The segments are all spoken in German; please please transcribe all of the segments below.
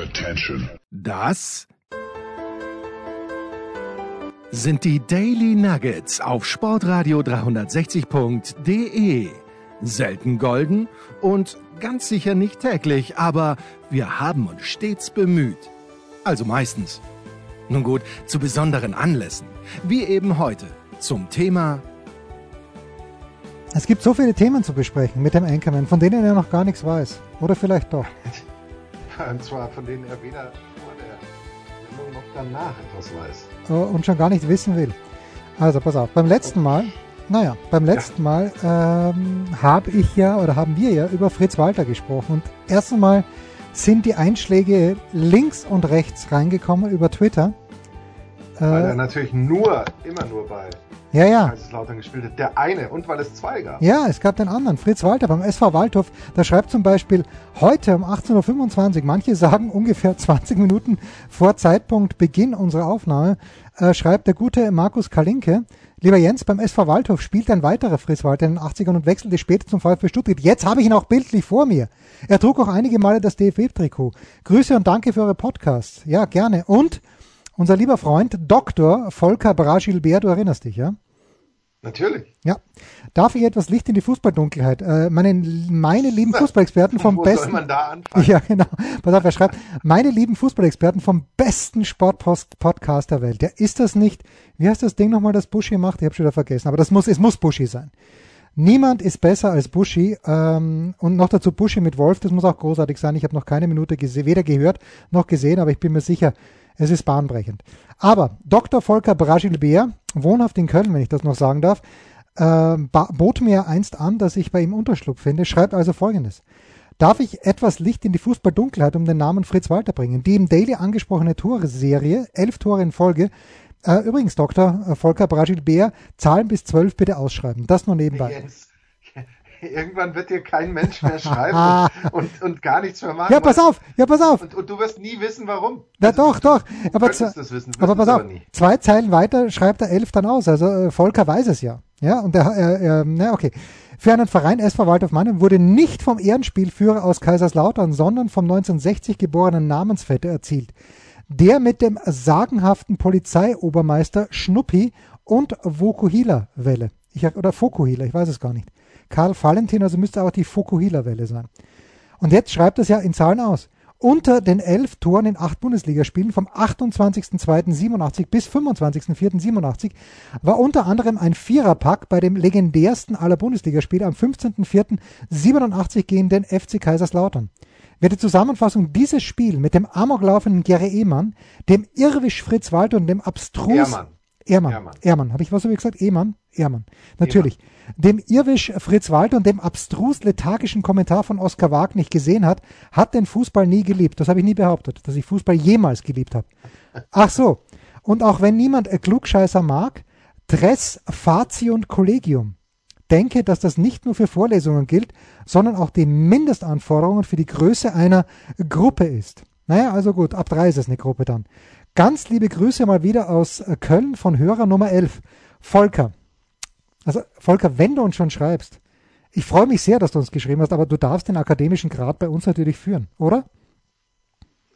Attention. Das sind die Daily Nuggets auf Sportradio 360.de. Selten golden und ganz sicher nicht täglich, aber wir haben uns stets bemüht. Also meistens. Nun gut, zu besonderen Anlässen, wie eben heute zum Thema Es gibt so viele Themen zu besprechen mit dem Anchorman, von denen er noch gar nichts weiß. Oder vielleicht doch. Und zwar von denen er weder vor der Sendung noch danach etwas weiß. Äh, Und schon gar nicht wissen will. Also pass auf, beim letzten Mal, naja, beim letzten Mal ähm, habe ich ja oder haben wir ja über Fritz Walter gesprochen. Und erst einmal sind die Einschläge links und rechts reingekommen über Twitter. Weil er Äh, natürlich nur, immer nur bei ja, ja. Kaiserslautern gespielt hat. Der eine und weil es zwei gab. Ja, es gab den anderen, Fritz Walter beim SV Waldhof. Da schreibt zum Beispiel heute um 18.25 Uhr, manche sagen ungefähr 20 Minuten vor Zeitpunkt Beginn unserer Aufnahme, äh, schreibt der gute Markus Kalinke, lieber Jens, beim SV Waldhof spielt ein weiterer Fritz Walter in den 80ern und wechselte später zum VfB Stuttgart. Jetzt habe ich ihn auch bildlich vor mir. Er trug auch einige Male das DFB-Trikot. Grüße und danke für eure Podcasts. Ja, gerne. Und unser lieber Freund Dr. Volker Bragilbert, du erinnerst dich, ja? Natürlich. Ja. Darf ich etwas Licht in die Fußballdunkelheit? Äh, meine, meine lieben Fußballexperten vom Wo besten. soll man da anfangen? Ja, genau. Pass auf, er schreibt, meine lieben Fußballexperten vom besten Sportpodcast der Welt. Ja, ist das nicht, wie heißt das Ding nochmal, das Buschi macht? Ich habe schon wieder vergessen, aber das muss, es muss Buschi sein. Niemand ist besser als Buschi ähm, und noch dazu Buschi mit Wolf, das muss auch großartig sein. Ich habe noch keine Minute weder gehört noch gesehen, aber ich bin mir sicher, es ist bahnbrechend. Aber Dr. Volker Bragilbert, wohnhaft in Köln, wenn ich das noch sagen darf, äh, bot mir einst an, dass ich bei ihm Unterschlupf finde, schreibt also folgendes. Darf ich etwas Licht in die Fußballdunkelheit um den Namen Fritz Walter bringen? Die im Daily angesprochene Tore-Serie, elf Tore in Folge. Äh, übrigens, Dr. äh, Volker Bragilbert, Zahlen bis zwölf bitte ausschreiben. Das nur nebenbei. Jens, irgendwann wird dir kein Mensch mehr schreiben und, und, und gar nichts mehr machen. Ja, pass auf, ja, pass auf. Und, und du wirst nie wissen, warum. Na Also, doch, doch. Du Aber, das wissen, aber pass auf, aber zwei Zeilen weiter schreibt er elf dann aus. Also äh, Volker weiß es ja. Ja, und er, er, er na okay. Für einen Verein SV Waldhof Mannheim wurde nicht vom Ehrenspielführer aus Kaiserslautern, sondern vom 1960 geborenen Namensvetter erzielt. Der mit dem sagenhaften Polizeiobermeister Schnuppi und Vokuhila-Welle. Ich, oder Fokuhila, ich weiß es gar nicht. Karl Valentin, also müsste auch die Fokuhila-Welle sein. Und jetzt schreibt es ja in Zahlen aus. Unter den elf Toren in acht Bundesligaspielen vom 28.02.87 bis 25.04.87 war unter anderem ein Viererpack bei dem legendärsten aller Bundesligaspiele am 15.04.87 gegen den FC Kaiserslautern. Wer die Zusammenfassung dieses Spiel mit dem amoklaufenden Gere Ehmann, dem Irwisch Fritz Walter und dem abstrus Ehrmann. Ehrmann. Ehrmann. Ehrmann. Habe ich was so wie gesagt? Ehrmann? Ehrmann. Natürlich. Dem Irwisch Fritz Walter und dem abstrus lethargischen Kommentar von Oskar Wagner nicht gesehen hat, hat den Fußball nie geliebt. Das habe ich nie behauptet, dass ich Fußball jemals geliebt habe. Ach so. Und auch wenn niemand ein Klugscheißer mag, Tres Faciunt Collegium. Denke, dass das nicht nur für Vorlesungen gilt, sondern auch die Mindestanforderungen für die Größe einer Gruppe ist. Naja, also gut, ab drei ist es eine Gruppe dann. Ganz liebe Grüße mal wieder aus äh, Köln von Hörer Nummer 11, Volker. Also Volker, wenn du uns schon schreibst, ich freue mich sehr, dass du uns geschrieben hast, aber du darfst den akademischen Grad bei uns natürlich führen, oder?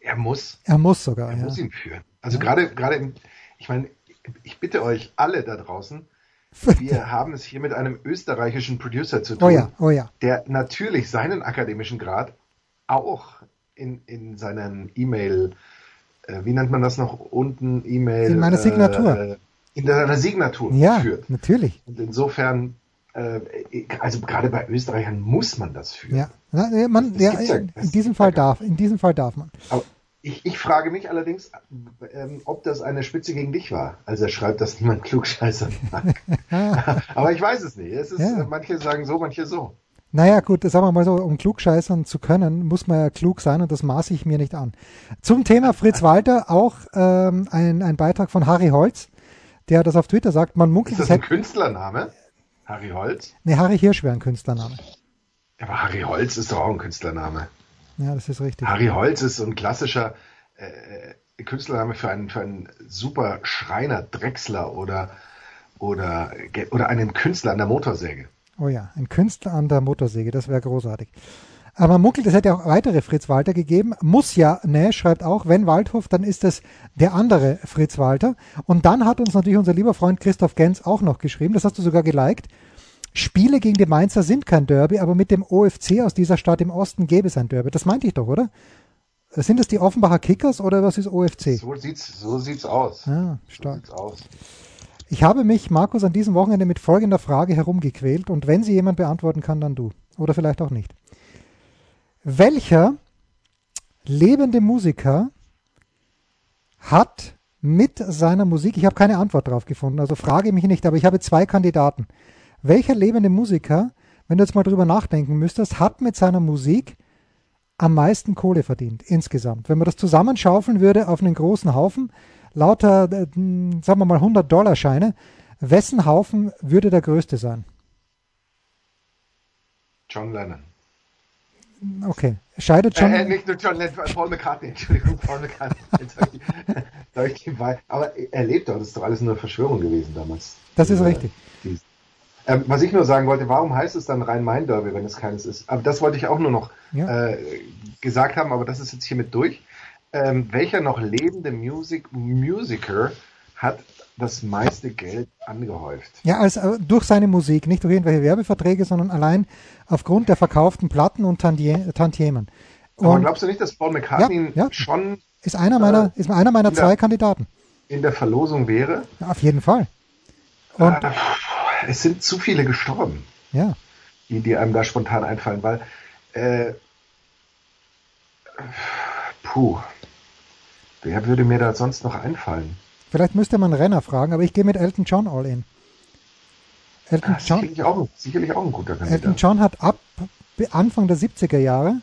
Er muss. Er muss sogar. Er ja. muss ihn führen. Also gerade, gerade, im- ich meine, ich bitte euch alle da draußen, wir haben es hier mit einem österreichischen Producer zu tun, Oh ja, oh ja. der natürlich seinen akademischen Grad auch in, in seinen E-Mail, wie nennt man das noch unten, E-Mail? In meiner Signatur. Äh, in seiner Signatur Ja, führt. natürlich. Und insofern, äh, also gerade bei Österreichern muss man das führen. Ja, man, ja ja- in diesem Fall darf, in diesem Fall darf man. Aber ich, ich frage mich allerdings, ähm, ob das eine Spitze gegen dich war, als er schreibt, dass niemand Klugscheißer mag. Aber ich weiß es nicht. Es ist, Ja. äh, Manche sagen so, manche so. Naja, gut, sagen wir mal so, um klugscheißern zu können, muss man ja klug sein und das maße ich mir nicht an. Zum Thema Fritz Walter auch ähm, ein, ein Beitrag von Harry Holz, der das auf Twitter sagt, man munkelt, Ist das ein hätte. Künstlername? Harry Holz? Ne, Harry Hirsch wäre ein Künstlername. Aber Harry Holz ist doch auch ein Künstlername. Ja, das ist richtig. Harry Holz ist so ein klassischer äh, Künstlername für einen, für einen super Schreiner, Drechsler oder, oder, oder einen Künstler an der Motorsäge. Oh ja, ein Künstler an der Motorsäge, das wäre großartig. Aber man munkelt, es hätte auch weitere Fritz Walter gegeben. Muss ja, ne, schreibt auch, wenn Waldhof, dann ist es der andere Fritz Walter. Und dann hat uns natürlich unser lieber Freund Christoph Gens auch noch geschrieben, das hast du sogar geliked. Spiele gegen die Mainzer sind kein Derby, aber mit dem OFC aus dieser Stadt im Osten gäbe es ein Derby. Das meinte ich doch, oder? Sind das die Offenbacher Kickers oder was ist OFC? So sieht's, so sieht's aus. Ja, stark. So aus. Ich habe mich, Markus, an diesem Wochenende mit folgender Frage herumgequält und wenn sie jemand beantworten kann, dann du. Oder vielleicht auch nicht. Welcher lebende Musiker hat mit seiner Musik, ich habe keine Antwort darauf gefunden, also frage mich nicht, aber ich habe zwei Kandidaten. Welcher lebende Musiker, wenn du jetzt mal drüber nachdenken müsstest, hat mit seiner Musik am meisten Kohle verdient insgesamt? Wenn man das zusammenschaufeln würde auf einen großen Haufen, lauter, äh, sagen wir mal 100 Dollar Scheine, wessen Haufen würde der größte sein? John Lennon. Okay. Scheidet schon. Äh, äh, nicht nur John Lennon, Paul McCartney, Entschuldigung, Paul McCartney. Aber er lebt doch, das ist doch alles nur Verschwörung gewesen damals. Das ist richtig. Ähm, was ich nur sagen wollte, warum heißt es dann Rhein-Main-Derby, wenn es keines ist? Aber das wollte ich auch nur noch ja. äh, gesagt haben, aber das ist jetzt hiermit durch. Ähm, welcher noch lebende Music Musiker hat das meiste Geld angehäuft. Ja, also durch seine Musik, nicht durch irgendwelche Werbeverträge, sondern allein aufgrund der verkauften Platten und Tantiemen. Und Aber glaubst du nicht, dass Paul McCartney ja, ja. schon ist einer meiner, äh, ist einer meiner zwei der, Kandidaten in der Verlosung wäre? Ja, auf jeden Fall. Und äh, es sind zu viele gestorben. Ja. Die, die einem da spontan einfallen, weil äh, puh, wer würde mir da sonst noch einfallen? Vielleicht müsste man Renner fragen, aber ich gehe mit Elton John all in. Elton John, sicherlich, auch, sicherlich auch ein guter Kandidat. Elton John hat ab Anfang der 70er Jahre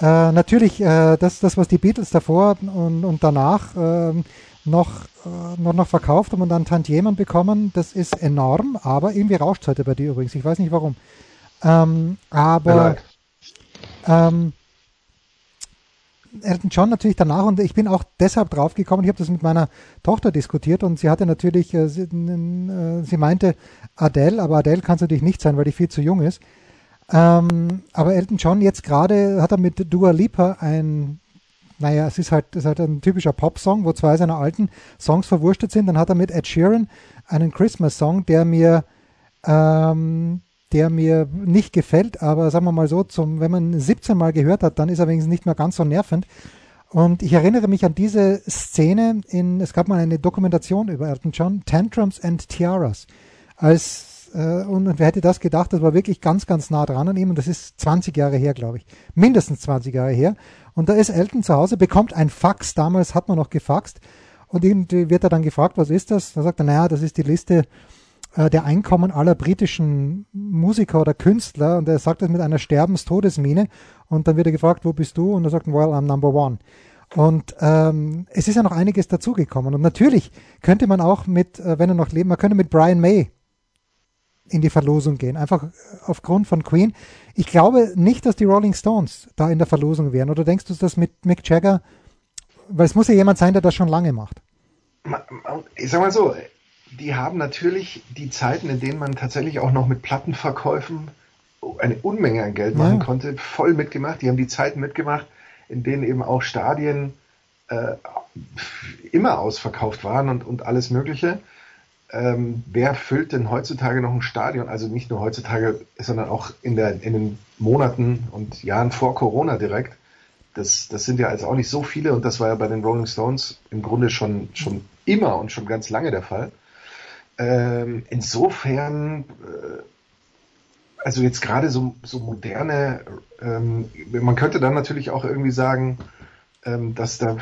äh, natürlich äh, das, das, was die Beatles davor und, und danach äh, noch, äh, noch, noch verkauft haben und dann Tantiemen bekommen, das ist enorm, aber irgendwie rauscht es heute bei dir übrigens. Ich weiß nicht warum. Ähm, aber ähm, Elton John natürlich danach und ich bin auch deshalb draufgekommen, ich habe das mit meiner Tochter diskutiert und sie hatte natürlich, äh, sie, äh, sie, meinte Adele, aber Adele kann es natürlich nicht sein, weil die viel zu jung ist. Ähm, aber Elton John jetzt gerade hat er mit Dua Lipa ein, naja, es ist halt, es ist halt ein typischer Pop-Song, wo zwei seiner alten Songs verwurstet sind. Dann hat er mit Ed Sheeran einen Christmas-Song, der mir ähm, der mir nicht gefällt, aber sagen wir mal so, zum, wenn man 17 Mal gehört hat, dann ist er wenigstens nicht mehr ganz so nervend. Und ich erinnere mich an diese Szene in, es gab mal eine Dokumentation über Elton John, Tantrums and Tiaras. Als, äh, und, wer hätte das gedacht, das war wirklich ganz, ganz nah dran an ihm und das ist 20 Jahre her, glaube ich. Mindestens 20 Jahre her. Und da ist Elton zu Hause, bekommt ein Fax, damals hat man noch gefaxt. Und irgendwie wird er dann gefragt, was ist das? Da sagt er, naja, das ist die Liste der Einkommen aller britischen Musiker oder Künstler und er sagt das mit einer Sterbenstodesmine und dann wird er gefragt, wo bist du? Und er sagt, well, I'm number one. Und ähm, es ist ja noch einiges dazugekommen. Und natürlich könnte man auch mit, äh, wenn er noch lebt, man könnte mit Brian May in die Verlosung gehen, einfach aufgrund von Queen. Ich glaube nicht, dass die Rolling Stones da in der Verlosung wären. Oder denkst du, dass mit Mick Jagger, weil es muss ja jemand sein, der das schon lange macht. Ich sag mal so, die haben natürlich die Zeiten, in denen man tatsächlich auch noch mit Plattenverkäufen eine Unmenge an Geld machen ja. konnte, voll mitgemacht. Die haben die Zeiten mitgemacht, in denen eben auch Stadien äh, immer ausverkauft waren und, und alles Mögliche. Ähm, wer füllt denn heutzutage noch ein Stadion? Also nicht nur heutzutage, sondern auch in, der, in den Monaten und Jahren vor Corona direkt. Das, das sind ja also auch nicht so viele und das war ja bei den Rolling Stones im Grunde schon, schon immer und schon ganz lange der Fall. Ähm, insofern, äh, also jetzt gerade so, so moderne, ähm, man könnte dann natürlich auch irgendwie sagen, ähm, dass da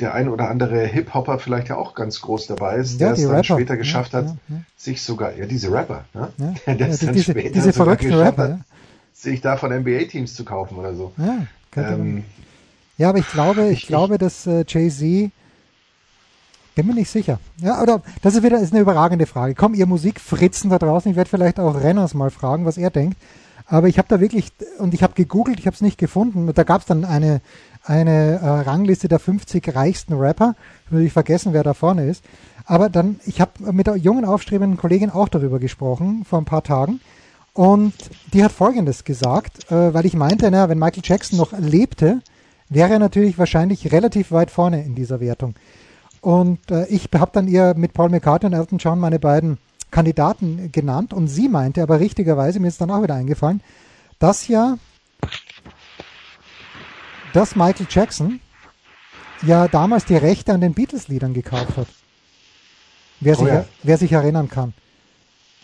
der ein oder andere Hip-Hopper vielleicht ja auch ganz groß dabei ist, ja, der es dann Rapper. später geschafft ja, hat, ja, sich sogar, ja, diese Rapper, ne? Der es dann diese, später diese verrückten Rapper, hat, sich da von NBA-Teams zu kaufen oder so. Ja, ähm, ja aber ich glaube, ich, ich glaube, dass äh, Jay-Z bin mir nicht sicher. Ja, oder das ist wieder ist eine überragende Frage. Komm, ihr Musikfritzen da draußen, ich werde vielleicht auch Renners mal fragen, was er denkt. Aber ich habe da wirklich, und ich habe gegoogelt, ich habe es nicht gefunden. Da gab es dann eine, eine äh, Rangliste der 50 reichsten Rapper. Ich vergessen, wer da vorne ist. Aber dann, ich habe mit der jungen aufstrebenden Kollegin auch darüber gesprochen, vor ein paar Tagen. Und die hat Folgendes gesagt, äh, weil ich meinte, na, wenn Michael Jackson noch lebte, wäre er natürlich wahrscheinlich relativ weit vorne in dieser Wertung. Und äh, ich habe dann ihr mit Paul McCartney und Elton John meine beiden Kandidaten genannt und sie meinte aber richtigerweise, mir ist dann auch wieder eingefallen, dass ja, dass Michael Jackson ja damals die Rechte an den Beatles-Liedern gekauft hat. Wer, oh sich, ja. wer sich erinnern kann.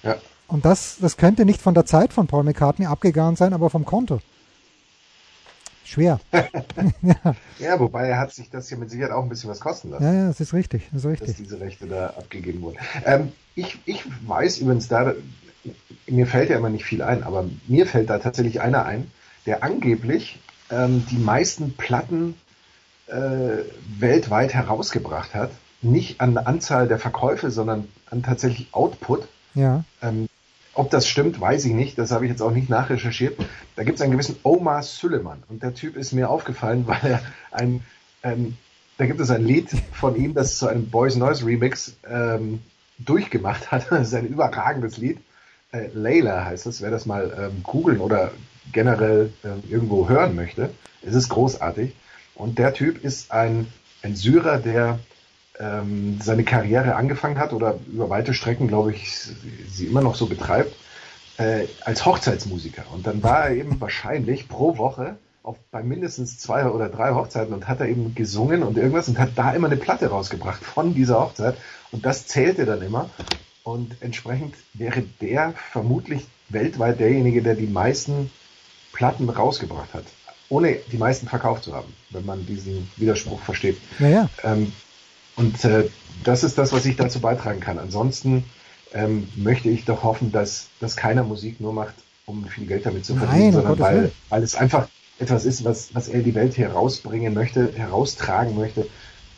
Ja. Und das, das könnte nicht von der Zeit von Paul McCartney abgegangen sein, aber vom Konto. Schwer. ja. ja. wobei er hat sich das ja mit Sicherheit auch ein bisschen was kosten lassen. Ja, ja, das ist richtig. Das ist richtig. Dass diese Rechte da abgegeben wurden. Ähm, ich, ich weiß übrigens da, mir fällt ja immer nicht viel ein, aber mir fällt da tatsächlich einer ein, der angeblich ähm, die meisten Platten äh, weltweit herausgebracht hat. Nicht an der Anzahl der Verkäufe, sondern an tatsächlich Output. Ja. Ähm, ob das stimmt, weiß ich nicht. Das habe ich jetzt auch nicht nachrecherchiert. Da gibt es einen gewissen Omar Süleyman. Und der Typ ist mir aufgefallen, weil er ein, ähm, da gibt es ein Lied von ihm, das zu einem Boys Noise Remix ähm, durchgemacht hat. Das ist ein überragendes Lied. Äh, Layla heißt es, wer das mal ähm, googeln oder generell ähm, irgendwo hören möchte. Es ist großartig. Und der Typ ist ein, ein Syrer, der ähm, seine Karriere angefangen hat oder über weite Strecken, glaube ich, sie immer noch so betreibt, äh, als Hochzeitsmusiker. Und dann war er eben wahrscheinlich pro Woche auf, bei mindestens zwei oder drei Hochzeiten und hat er eben gesungen und irgendwas und hat da immer eine Platte rausgebracht von dieser Hochzeit. Und das zählte dann immer. Und entsprechend wäre der vermutlich weltweit derjenige, der die meisten Platten rausgebracht hat, ohne die meisten verkauft zu haben, wenn man diesen Widerspruch versteht. Naja. Ähm, und äh, das ist das, was ich dazu beitragen kann. Ansonsten ähm, möchte ich doch hoffen, dass, dass keiner Musik nur macht, um viel Geld damit zu verdienen, Nein, sondern weil, weil es einfach etwas ist, was, was er die Welt herausbringen möchte, heraustragen möchte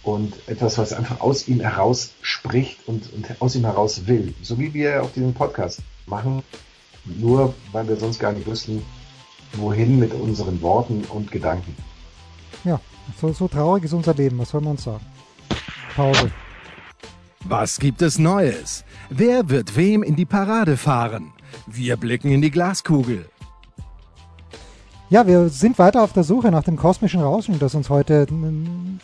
und etwas, was einfach aus ihm heraus spricht und, und aus ihm heraus will. So wie wir auf diesem Podcast machen, nur weil wir sonst gar nicht wüssten, wohin mit unseren Worten und Gedanken. Ja, so, so traurig ist unser Leben, was soll man uns sagen? Pause. Was gibt es Neues? Wer wird wem in die Parade fahren? Wir blicken in die Glaskugel. Ja, wir sind weiter auf der Suche nach dem kosmischen Rauschen, das uns heute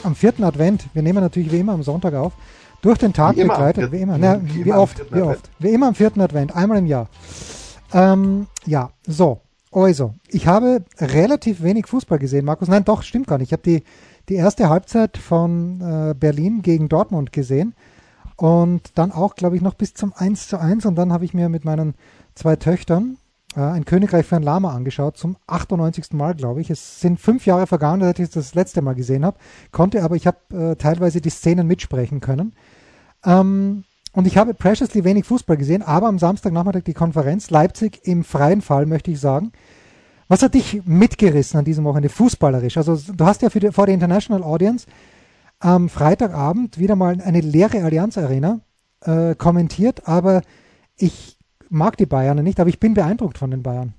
am vierten Advent, wir nehmen natürlich wie immer am Sonntag auf, durch den Tag wie begleitet. Immer, wie immer. Na, wie, wie oft, wie oft. Wie immer am vierten Advent, einmal im Jahr. Ähm, ja, so. Also, ich habe relativ wenig Fußball gesehen, Markus. Nein, doch, stimmt gar nicht. Ich habe die die erste Halbzeit von äh, Berlin gegen Dortmund gesehen und dann auch, glaube ich, noch bis zum 1 zu 1 und dann habe ich mir mit meinen zwei Töchtern äh, ein Königreich für ein Lama angeschaut, zum 98. Mal, glaube ich. Es sind fünf Jahre vergangen, seit ich das, letzte Mal gesehen habe, konnte aber, ich habe äh, teilweise die Szenen mitsprechen können. Ähm, und ich habe preciously wenig Fußball gesehen, aber am Samstagnachmittag die Konferenz Leipzig im freien Fall, möchte ich sagen. Was hat dich mitgerissen an diesem Wochenende fußballerisch? Also du hast ja die, vor der International Audience am Freitagabend wieder mal eine leere Allianz Arena äh, kommentiert, aber ich mag die Bayern nicht, aber ich bin beeindruckt von den Bayern.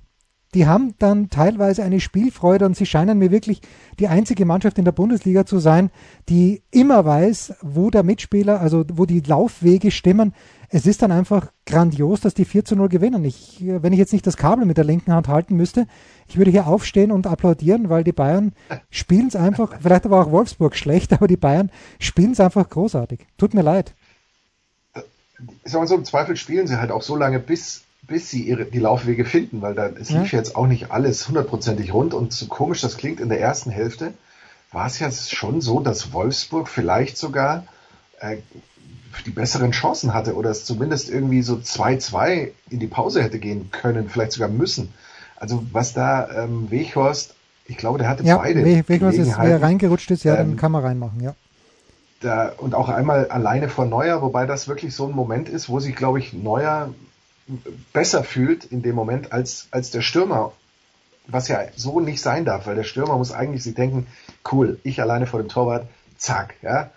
Die haben dann teilweise eine Spielfreude und sie scheinen mir wirklich die einzige Mannschaft in der Bundesliga zu sein, die immer weiß, wo der Mitspieler, also wo die Laufwege stimmen, es ist dann einfach grandios, dass die 4 zu 0 gewinnen. Ich, äh, wenn ich jetzt nicht das Kabel mit der linken Hand halten müsste, ich würde hier aufstehen und applaudieren, weil die Bayern spielen es einfach, vielleicht aber auch Wolfsburg schlecht, aber die Bayern spielen es einfach großartig. Tut mir leid. Ich sag mal so, im Zweifel spielen sie halt auch so lange, bis, bis sie ihre, die Laufwege finden, weil da, es lief ja. jetzt auch nicht alles hundertprozentig rund und so komisch das klingt in der ersten Hälfte, war es ja schon so, dass Wolfsburg vielleicht sogar äh, die besseren Chancen hatte oder es zumindest irgendwie so 2-2 in die Pause hätte gehen können, vielleicht sogar müssen. Also was da ähm, Weghorst, ich glaube, der hatte ja, beide. Weghorst ist, wer reingerutscht ist, ja, ähm, dann kann man reinmachen, ja. Da, und auch einmal alleine vor Neuer, wobei das wirklich so ein Moment ist, wo sich, glaube ich, Neuer besser fühlt in dem Moment als, als der Stürmer, was ja so nicht sein darf, weil der Stürmer muss eigentlich sich denken, cool, ich alleine vor dem Torwart, zack, ja,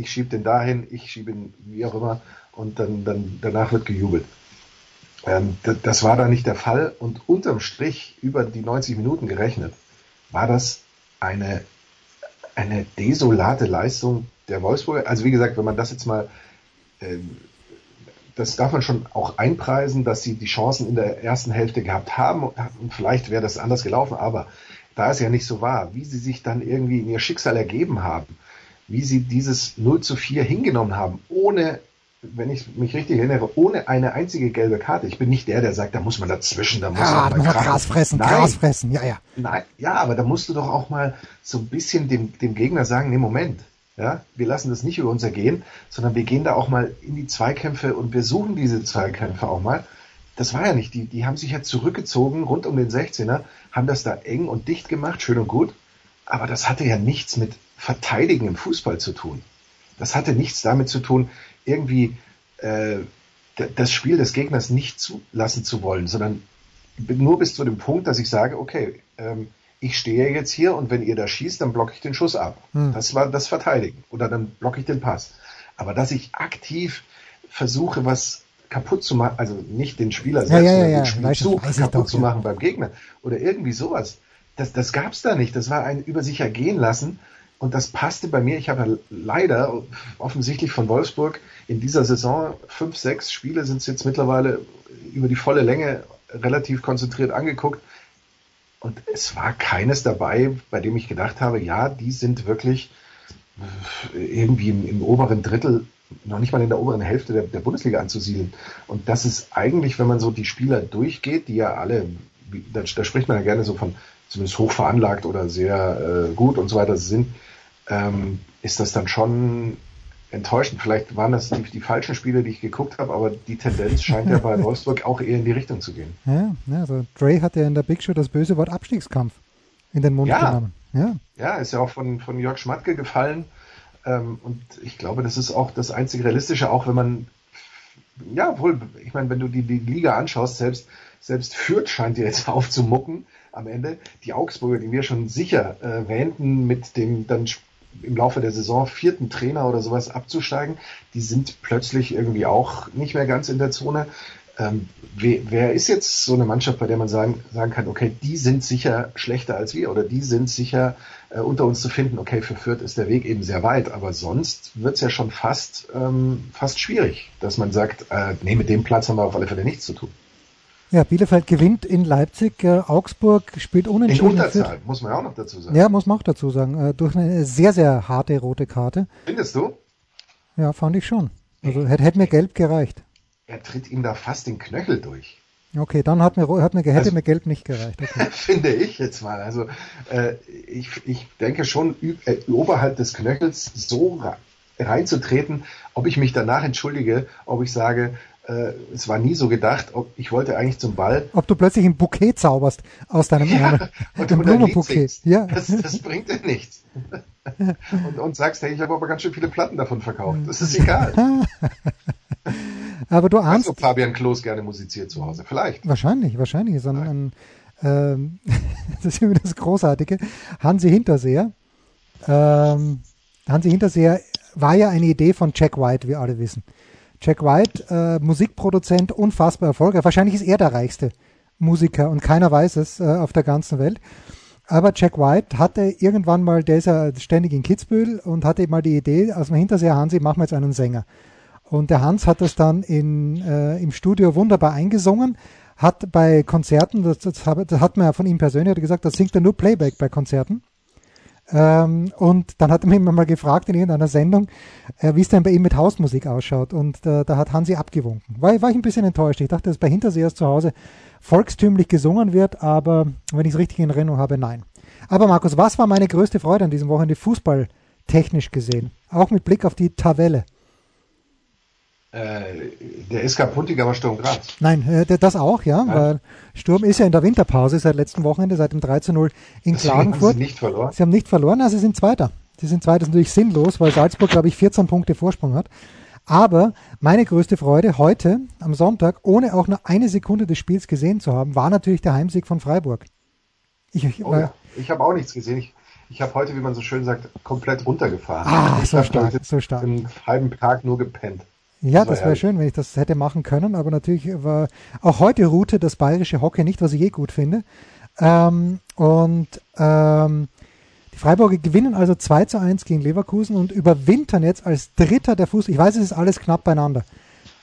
ich schiebe den dahin, ich schiebe ihn wie auch immer und dann, dann danach wird gejubelt. Ähm, das war da nicht der Fall und unterm Strich über die 90 Minuten gerechnet war das eine, eine desolate Leistung der Wolfsburger. Also wie gesagt, wenn man das jetzt mal, äh, das darf man schon auch einpreisen, dass sie die Chancen in der ersten Hälfte gehabt haben und vielleicht wäre das anders gelaufen, aber da es ja nicht so war, wie sie sich dann irgendwie in ihr Schicksal ergeben haben, wie sie dieses 0 zu 4 hingenommen haben, ohne, wenn ich mich richtig erinnere, ohne eine einzige gelbe Karte. Ich bin nicht der, der sagt, da muss man dazwischen, da muss ja, man Gras fressen, Nein. Gras fressen, ja, ja. Nein, ja, aber da musst du doch auch mal so ein bisschen dem, dem Gegner sagen, nee, Moment, ja, wir lassen das nicht über uns ergehen, sondern wir gehen da auch mal in die Zweikämpfe und wir suchen diese Zweikämpfe auch mal. Das war ja nicht, die, die haben sich ja zurückgezogen rund um den 16er, haben das da eng und dicht gemacht, schön und gut, aber das hatte ja nichts mit Verteidigen im Fußball zu tun. Das hatte nichts damit zu tun, irgendwie äh, das Spiel des Gegners nicht zulassen zu wollen, sondern nur bis zu dem Punkt, dass ich sage, okay, ähm, ich stehe jetzt hier und wenn ihr da schießt, dann blocke ich den Schuss ab. Hm. Das war das Verteidigen. Oder dann blocke ich den Pass. Aber dass ich aktiv versuche, was kaputt zu machen, also nicht den Spieler selbst, ja, ja, ja, den Spielzug kaputt doch, zu machen beim Gegner oder irgendwie sowas, das, das gab es da nicht. Das war ein über sich ergehen lassen und das passte bei mir. Ich habe leider offensichtlich von Wolfsburg in dieser Saison fünf, sechs Spiele sind es jetzt mittlerweile über die volle Länge relativ konzentriert angeguckt und es war keines dabei, bei dem ich gedacht habe, ja, die sind wirklich irgendwie im, im oberen Drittel, noch nicht mal in der oberen Hälfte der, der, Bundesliga anzusiedeln. Und das ist eigentlich, wenn man so die Spieler durchgeht, die ja alle, da, da spricht man ja gerne so von zumindest hoch veranlagt oder sehr äh, gut und so weiter sind, ähm, ist das dann schon enttäuschend. Vielleicht waren das die, die, falschen Spiele, die ich geguckt habe, aber die Tendenz scheint ja bei Wolfsburg auch eher in die Richtung zu gehen. Ja, also Dre hat ja in der Big Show das böse Wort Abstiegskampf in den Mund ja. genommen. Ja. ja, ist ja auch von, von Jörg Schmatke gefallen. Ähm, und ich glaube, das ist auch das einzige Realistische, auch wenn man, ja, wohl, ich meine, wenn du die, die Liga anschaust, selbst, selbst Fürth scheint ja jetzt aufzumucken am Ende. Die Augsburger, die wir schon sicher äh, wähnten mit dem dann im Laufe der Saison vierten Trainer oder sowas abzusteigen, die sind plötzlich irgendwie auch nicht mehr ganz in der Zone. Ähm, wer, wer, ist jetzt so eine Mannschaft, bei der man sagen, sagen kann, okay, die sind sicher schlechter als wir oder die sind sicher äh, unter uns zu finden. Okay, für Fürth ist der Weg eben sehr weit, aber sonst wird es ja schon fast, ähm, fast schwierig, dass man sagt, äh, nee, mit dem Platz haben wir auf alle Fälle nichts zu tun. Ja, Bielefeld gewinnt in Leipzig. Äh, Augsburg spielt unentschieden. In Unterzahl, muss man auch noch dazu sagen. Ja, muss man auch dazu sagen. Äh, durch eine sehr, sehr harte rote Karte. Findest du? Ja, fand ich schon. Also hätte, hätte mir gelb gereicht. Er tritt ihm da fast den Knöchel durch. Okay, dann hat mir, hat mir, hätte also, mir gelb nicht gereicht. Okay. finde ich jetzt mal. Also äh, ich, ich denke schon, äh, oberhalb des Knöchels so reinzutreten, ob ich mich danach entschuldige, ob ich sage, äh, es war nie so gedacht, ob, ich wollte eigentlich zum Ball. Ob du plötzlich ein Bouquet zauberst aus deinem ja, und ein Blumenbouquet. Ja. Das, das bringt dir nichts. und, und sagst, hey, ich habe aber ganz schön viele Platten davon verkauft. Das ist egal. aber du ahnst. Also Fabian Klos gerne musiziert zu Hause. Vielleicht. Wahrscheinlich, wahrscheinlich. Ist ein, ähm, das ist immer das Großartige. Hansi Hinterseher. Ähm, Hansi Hinterseher war ja eine Idee von Jack White, wie alle wissen. Jack White, äh, Musikproduzent, unfassbar erfolgreich. Wahrscheinlich ist er der reichste Musiker und keiner weiß es äh, auf der ganzen Welt. Aber Jack White hatte irgendwann mal, der ist ja ständig in Kitzbühel und hatte mal die Idee, aus dem Hinterseher Hansi, machen wir jetzt einen Sänger. Und der Hans hat das dann in, äh, im Studio wunderbar eingesungen, hat bei Konzerten, das, das, das hat man ja von ihm persönlich gesagt, das singt er nur Playback bei Konzerten. Ähm, und dann hat er mich mal gefragt in irgendeiner Sendung, äh, wie es denn bei ihm mit Hausmusik ausschaut. Und äh, da hat Hansi abgewunken. War, war ich ein bisschen enttäuscht. Ich dachte, dass bei Hinterseers zu Hause volkstümlich gesungen wird, aber wenn ich es richtig in Erinnerung habe, nein. Aber Markus, was war meine größte Freude an diesem Wochenende fußballtechnisch gesehen? Auch mit Blick auf die Tabelle. Äh, der SK Puntiger war Sturm Graz. Nein, äh, das auch, ja, ja, weil Sturm ist ja in der Winterpause seit letztem Wochenende, seit dem 3 zu 0 in Deswegen Klagenfurt. Haben sie nicht verloren. Sie haben nicht verloren, also sie sind Zweiter. Sie sind Zweiter, das ist natürlich sinnlos, weil Salzburg, glaube ich, 14 Punkte Vorsprung hat. Aber meine größte Freude heute am Sonntag, ohne auch nur eine Sekunde des Spiels gesehen zu haben, war natürlich der Heimsieg von Freiburg. Ich, ich, oh ja. ich habe auch nichts gesehen. Ich, ich habe heute, wie man so schön sagt, komplett runtergefahren. Ah, ich so stark, so stark. Den halben Tag nur gepennt. Ja, das wäre schön, wenn ich das hätte machen können, aber natürlich war auch heute Route das bayerische Hockey nicht, was ich eh gut finde. Ähm, und ähm, die Freiburger gewinnen also 2 zu 1 gegen Leverkusen und überwintern jetzt als Dritter der Fuß. Ich weiß, es ist alles knapp beieinander.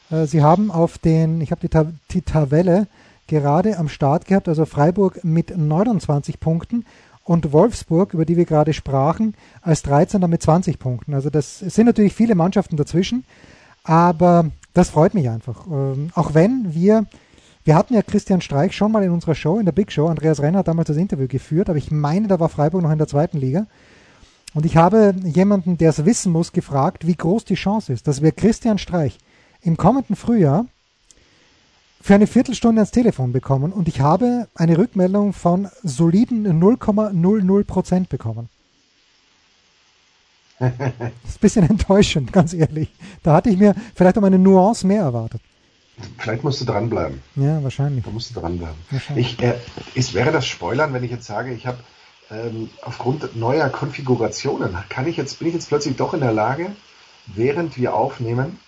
Äh, sie haben auf den, ich habe die, Ta die Tabelle gerade am Start gehabt, also Freiburg mit 29 Punkten und Wolfsburg, über die wir gerade sprachen, als 13er mit 20 Punkten. Also das sind natürlich viele Mannschaften dazwischen, aber das freut mich einfach. Ähm, auch wenn wir, wir hatten ja Christian Streich schon mal in unserer Show, in der Big Show, Andreas Renner hat damals das Interview geführt, aber ich meine, da war Freiburg noch in der zweiten Liga. Und ich habe jemanden, der es wissen muss, gefragt, wie groß die Chance ist, dass wir Christian Streich im kommenden Frühjahr für eine Viertelstunde ans Telefon bekommen und ich habe eine Rückmeldung von soliden 0,00 Prozent bekommen. Das ist ein bisschen enttäuschend, ganz ehrlich. Da hatte ich mir vielleicht um eine Nuance mehr erwartet. Vielleicht musst du dranbleiben. Ja, wahrscheinlich. Da musst du dranbleiben. Ich, äh, ist, wäre das Spoilern, wenn ich jetzt sage, ich habe ähm, aufgrund neuer Konfigurationen, kann ich jetzt, bin ich jetzt plötzlich doch in der Lage, während wir aufnehmen,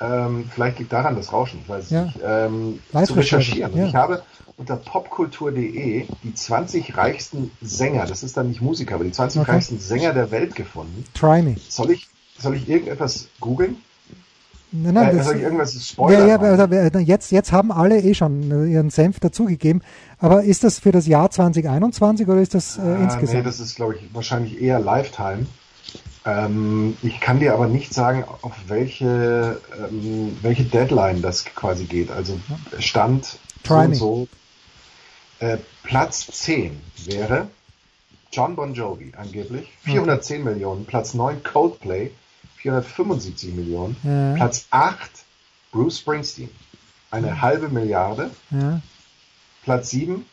ähm, vielleicht liegt daran das Rauschen, ich weiß es ja. nicht, ähm, zu recherchieren. Ja. Ich habe unter popkultur.de die 20 reichsten Sänger, das ist dann nicht Musiker, aber die 20 okay. reichsten Sänger der Welt gefunden. Try me. Soll ich, soll ich irgendetwas googeln? Nein, nein, äh, das, soll ich irgendwas spoilern? Ja, ja, also, jetzt, jetzt haben alle eh schon äh, ihren Senf dazugegeben. Aber ist das für das Jahr 2021 oder ist das äh, ah, insgesamt? Nee, das ist, glaube ich, wahrscheinlich eher Lifetime. Ähm, ich kann dir aber nicht sagen, auf welche, ähm, welche Deadline das quasi geht. Also Stand so und so. Äh, Platz 10 wäre John Bon Jovi angeblich, 410 okay. Millionen. Platz 9 Coldplay, 475 Millionen. Ja. Platz 8 Bruce Springsteen, eine ja. halbe Milliarde. Ja. Platz 7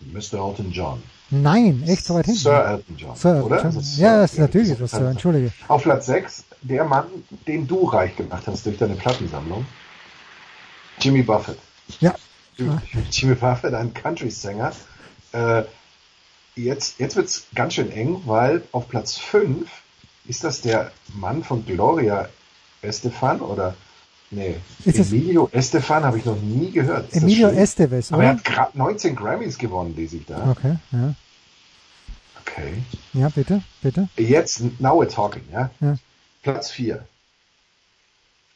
Mr. Elton John. Nein, echt so weit hinten. Sir Elton John, Sir oder? John. Ja, das ist natürlich etwas Sir, entschuldige. Auf Platz 6, der Mann, den du reich gemacht hast durch deine Plattensammlung, Jimmy Buffett. Ja. Jimmy Buffett, ein Country-Sänger. Äh, jetzt jetzt wird es ganz schön eng, weil auf Platz 5 ist das der Mann von Gloria Estefan oder Nee, ist Emilio Estefan habe ich noch nie gehört. Ist Emilio Esteves, Aber er hat gerade 19 Grammys gewonnen, lese ich da. Okay, ja. Okay. Ja, bitte, bitte. Jetzt, now we're talking, ja. ja. Platz 4.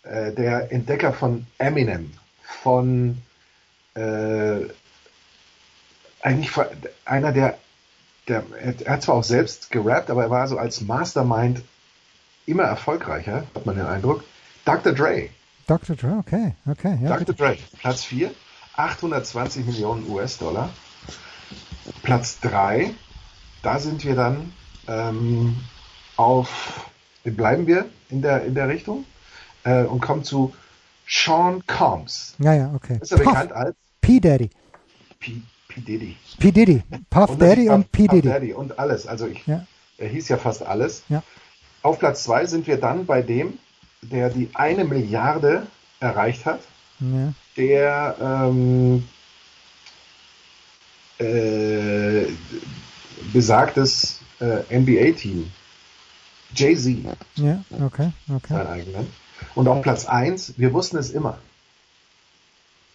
Äh, der Entdecker von Eminem, von äh, eigentlich einer der, der er hat zwar auch selbst gerappt, aber er war so als Mastermind immer erfolgreicher, hat man den Eindruck. Dr. Dre. Dr. Dre, okay, okay. Ja, Dr. Dre, Platz 4, 820 Millionen US-Dollar. Platz 3, da sind wir dann ähm, auf, bleiben wir in der, in der Richtung äh, und kommen zu Sean Combs. Ja, ja, okay. Ist er Puff, bekannt als? P. Daddy. P. P. Diddy. P. Diddy. Puff und Daddy und P. Diddy. Puff Daddy und alles. Also ich, ja. er hieß ja fast alles. Ja. Auf Platz 2 sind wir dann bei dem, der die eine Milliarde erreicht hat, ja. der ähm, äh, besagtes äh, NBA-Team, Jay-Z, ja, okay, okay. sein eigenen. Und auf Platz 1, wir wussten es immer.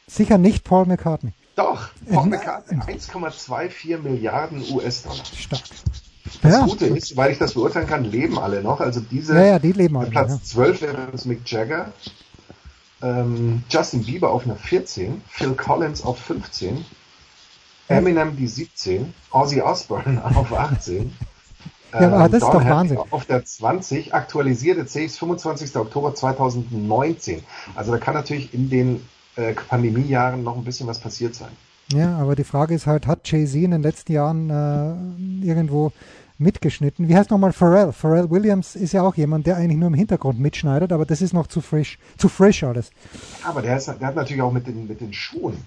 Sicher nicht Paul McCartney. Doch, Paul McCartney, 1,24 Milliarden US-Dollar. Stark. Das ja. Gute ist, weil ich das beurteilen kann, leben alle noch. Also diese ja, ja, die leben alle, Platz ja. 12 wäre es Mick Jagger, ähm, Justin Bieber auf einer 14, Phil Collins auf 15, Eminem die 17, Ozzy Osbourne auf 18. Ja, aber das ist doch Wahnsinn. Auf der 20 aktualisierte CX 25. Oktober 2019. Also da kann natürlich in den äh, Pandemiejahren noch ein bisschen was passiert sein. Ja, aber die Frage ist halt, hat Jay-Z in den letzten Jahren äh, irgendwo mitgeschnitten? Wie heißt nochmal Pharrell? Pharrell Williams ist ja auch jemand, der eigentlich nur im Hintergrund mitschneidet, aber das ist noch zu frisch, zu frisch alles. Aber der, ist, der hat natürlich auch mit den, mit den Schuhen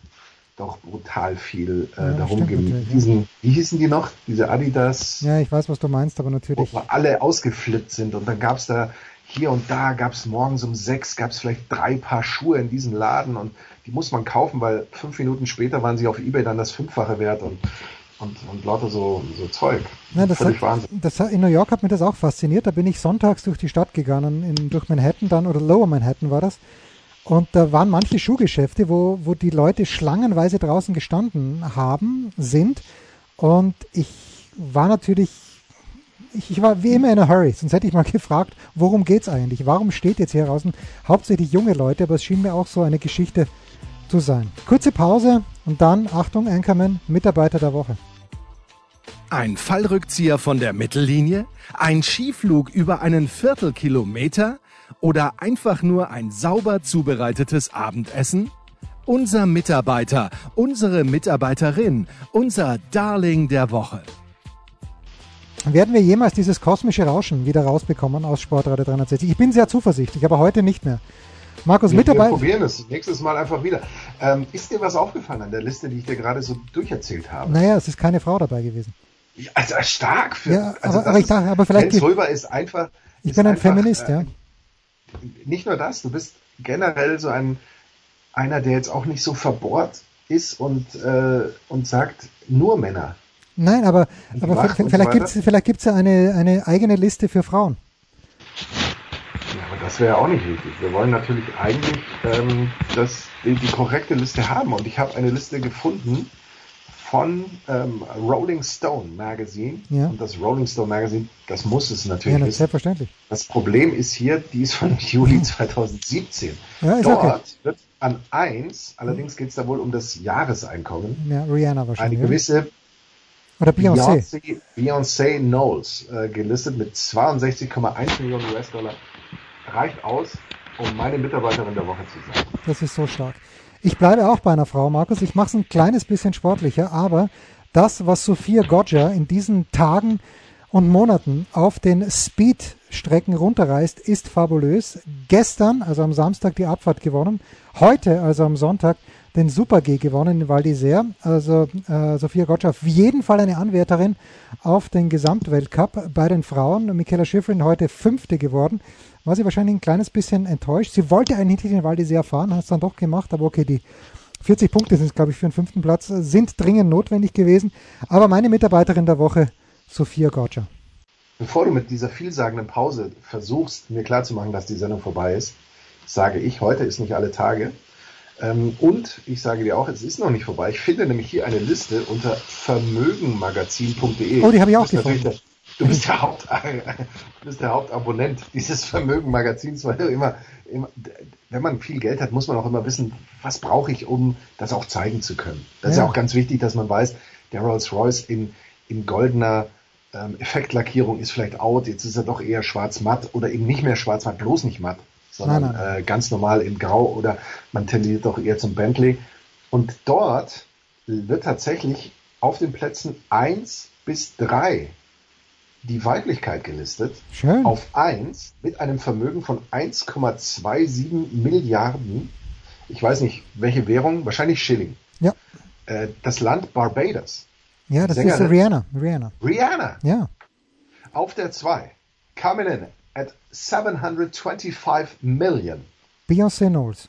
doch brutal viel äh, ja, darum gegeben. Wie hießen die noch? Diese Adidas. Ja, ich weiß, was du meinst, aber natürlich. Wo alle ausgeflippt sind und dann gab es da hier und da gab es morgens um sechs, gab es vielleicht drei Paar Schuhe in diesem Laden und die muss man kaufen, weil fünf Minuten später waren sie auf Ebay dann das Fünffache wert und, und, und lauter so, so Zeug. Ja, das Völlig hat, Wahnsinn. Das, in New York hat mich das auch fasziniert. Da bin ich sonntags durch die Stadt gegangen, in, durch Manhattan dann, oder Lower Manhattan war das. Und da waren manche Schuhgeschäfte, wo, wo die Leute schlangenweise draußen gestanden haben, sind. Und ich war natürlich ich, ich, war wie immer in a hurry, sonst hätte ich mal gefragt, worum geht's eigentlich? Warum steht jetzt hier draußen hauptsächlich junge Leute, aber es schien mir auch so eine Geschichte zu sein. Kurze Pause und dann, Achtung, Anchorman, Mitarbeiter der Woche. Ein Fallrückzieher von der Mittellinie? Ein Skiflug über einen Viertelkilometer? Oder einfach nur ein sauber zubereitetes Abendessen? Unser Mitarbeiter, unsere Mitarbeiterin, unser Darling der Woche. Werden wir jemals dieses kosmische Rauschen wieder rausbekommen aus Sportradio 360? Ich bin sehr zuversichtlich, aber heute nicht mehr. Markus, Mitarbeiter. Wir probieren es nächstes Mal einfach wieder. Ähm, ist dir was aufgefallen an der Liste, die ich dir gerade so durcherzählt habe? Naja, es ist keine Frau dabei gewesen. Ja, also stark. Für, ja, also aber, aber ich dachte, aber vielleicht. Jens Röber ist einfach. Ich ist bin ein einfach, Feminist, äh, ja. Nicht nur das, du bist generell so ein einer, der jetzt auch nicht so verbohrt ist und, äh, und sagt, nur Männer. Nein, aber, aber vielleicht gibt es vielleicht gibt's ja eine, eine eigene Liste für Frauen. Ja, aber das wäre auch nicht wichtig. Wir wollen natürlich eigentlich ähm, das, die, die korrekte Liste haben. Und ich habe eine Liste gefunden von ähm, Rolling Stone Magazine. Ja. Und das Rolling Stone Magazine, das muss es natürlich ja, selbstverständlich. Das Problem ist hier, die ist von Juli 2017. Ja, Dort okay. wird an 1, allerdings geht es da wohl um das Jahreseinkommen. Ja, Rihanna wahrscheinlich. Eine gewisse oder Beyoncé. Beyoncé, Beyoncé Knowles, äh, gelistet mit 62,1 Millionen US-Dollar. Reicht aus, um meine Mitarbeiterin der Woche zu sein. Das ist so stark. Ich bleibe auch bei einer Frau, Markus. Ich mache es ein kleines bisschen sportlicher, aber das, was Sophia Goggia in diesen Tagen und Monaten auf den Speed-Strecken runterreist, ist fabulös. Gestern, also am Samstag, die Abfahrt gewonnen. Heute, also am Sonntag, den Super G gewonnen in Val d'Isère. Also äh, Sophia Gotcha auf jeden Fall eine Anwärterin auf den Gesamtweltcup bei den Frauen. Michaela Schifrin heute Fünfte geworden. War sie wahrscheinlich ein kleines bisschen enttäuscht. Sie wollte eigentlich den Val d'Isère fahren, hat es dann doch gemacht, aber okay, die 40 Punkte sind es, glaube ich, für den fünften Platz, sind dringend notwendig gewesen. Aber meine Mitarbeiterin der Woche, Sophia Gotcha. Bevor du mit dieser vielsagenden Pause versuchst, mir klarzumachen, dass die Sendung vorbei ist, sage ich, heute ist nicht alle Tage. Ähm, und ich sage dir auch, es ist noch nicht vorbei. Ich finde nämlich hier eine Liste unter vermögenmagazin.de. Oh, die habe ich auch gefunden. Du, bist der Haupt, du bist der Hauptabonnent dieses Vermögenmagazins, weil du immer, immer, wenn man viel Geld hat, muss man auch immer wissen, was brauche ich, um das auch zeigen zu können. Das ja. ist ja auch ganz wichtig, dass man weiß, der Rolls-Royce in, in goldener ähm, Effektlackierung ist vielleicht out, jetzt ist er doch eher schwarz-matt oder eben nicht mehr schwarz-matt, bloß nicht matt sondern nein, nein. Äh, ganz normal in Grau oder man tendiert doch eher zum Bentley. Und dort wird tatsächlich auf den Plätzen 1 bis 3 die Weiblichkeit gelistet. Schön. Auf 1 mit einem Vermögen von 1,27 Milliarden. Ich weiß nicht, welche Währung, wahrscheinlich Schilling. Ja. Äh, das Land Barbados. Ja, das Sängerin, ist Rihanna. Rihanna. Rihanna. Ja. Auf der 2 Carmen at 725 million. Beyoncé Knowles.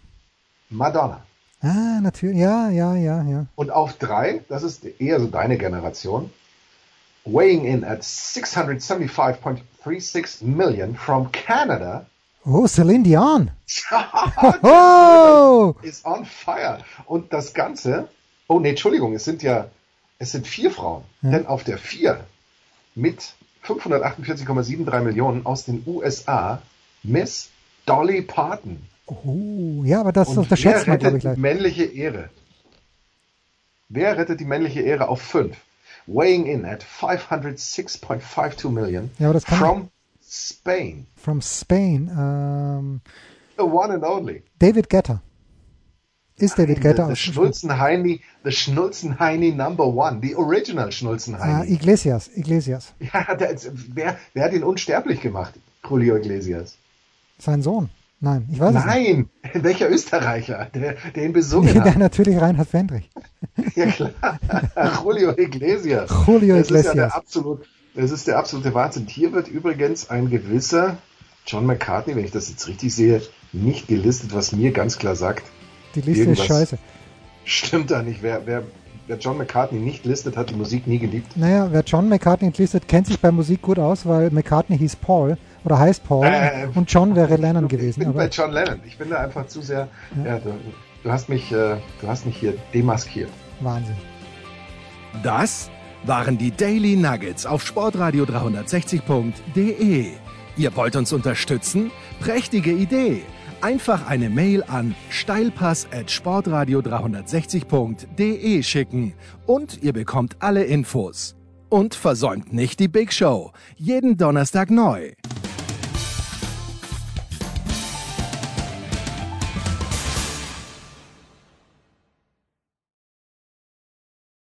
Madonna. Ah, natürlich. Ja, ja, ja, ja. Und auf drei, das ist eher so deine Generation, weighing in at 675.36 million from Canada. Oh, Celine Dion. oh! Ist on fire. Und das Ganze, oh nee, Entschuldigung, es sind ja, es sind vier Frauen. Ja. Denn auf der vier mit 548,73 Millionen aus den USA Miss Dolly Parton. Oh, ja, aber das Und unterschätzt man, glaube ich, gleich. männliche Ehre. Wer rettet die männliche Ehre auf 5? Weighing in at 506.52 Million ja, aber das kann from Spain. From Spain. Um, The one and only. David Getter ist David Guetta aus Schnulzenheini, the Schnulzenheini number one, the original Schnulzenheini. Ah, Iglesias, Iglesias. Ja, der, wer, wer hat ihn unsterblich gemacht? Julio Iglesias. Sein Sohn. Nein, ich weiß Nein, es nicht. welcher Österreicher, der, der ihn besungen hat? Der natürlich Reinhard Fendrich. ja klar, Julio Iglesias. Julio das Iglesias. Ist ja der absolut, das ist der absolute Wahnsinn. Hier wird übrigens ein gewisser John McCartney, wenn ich das jetzt richtig sehe, nicht gelistet, was mir ganz klar sagt, die Liste Irgendwas ist scheiße. Stimmt da nicht. Wer, wer, wer John McCartney nicht listet, hat die Musik nie geliebt. Naja, wer John McCartney nicht listet, kennt sich bei Musik gut aus, weil McCartney hieß Paul oder heißt Paul äh, und John wäre Lennon gewesen. Ich bin aber bei John Lennon. Ich bin da einfach zu sehr. Ja. Ja, du, du, hast mich, äh, du hast mich hier demaskiert. Wahnsinn. Das waren die Daily Nuggets auf Sportradio 360.de. Ihr wollt uns unterstützen? Prächtige Idee! Einfach eine Mail an steilpass at sportradio 360.de schicken und ihr bekommt alle Infos. Und versäumt nicht die Big Show. Jeden Donnerstag neu.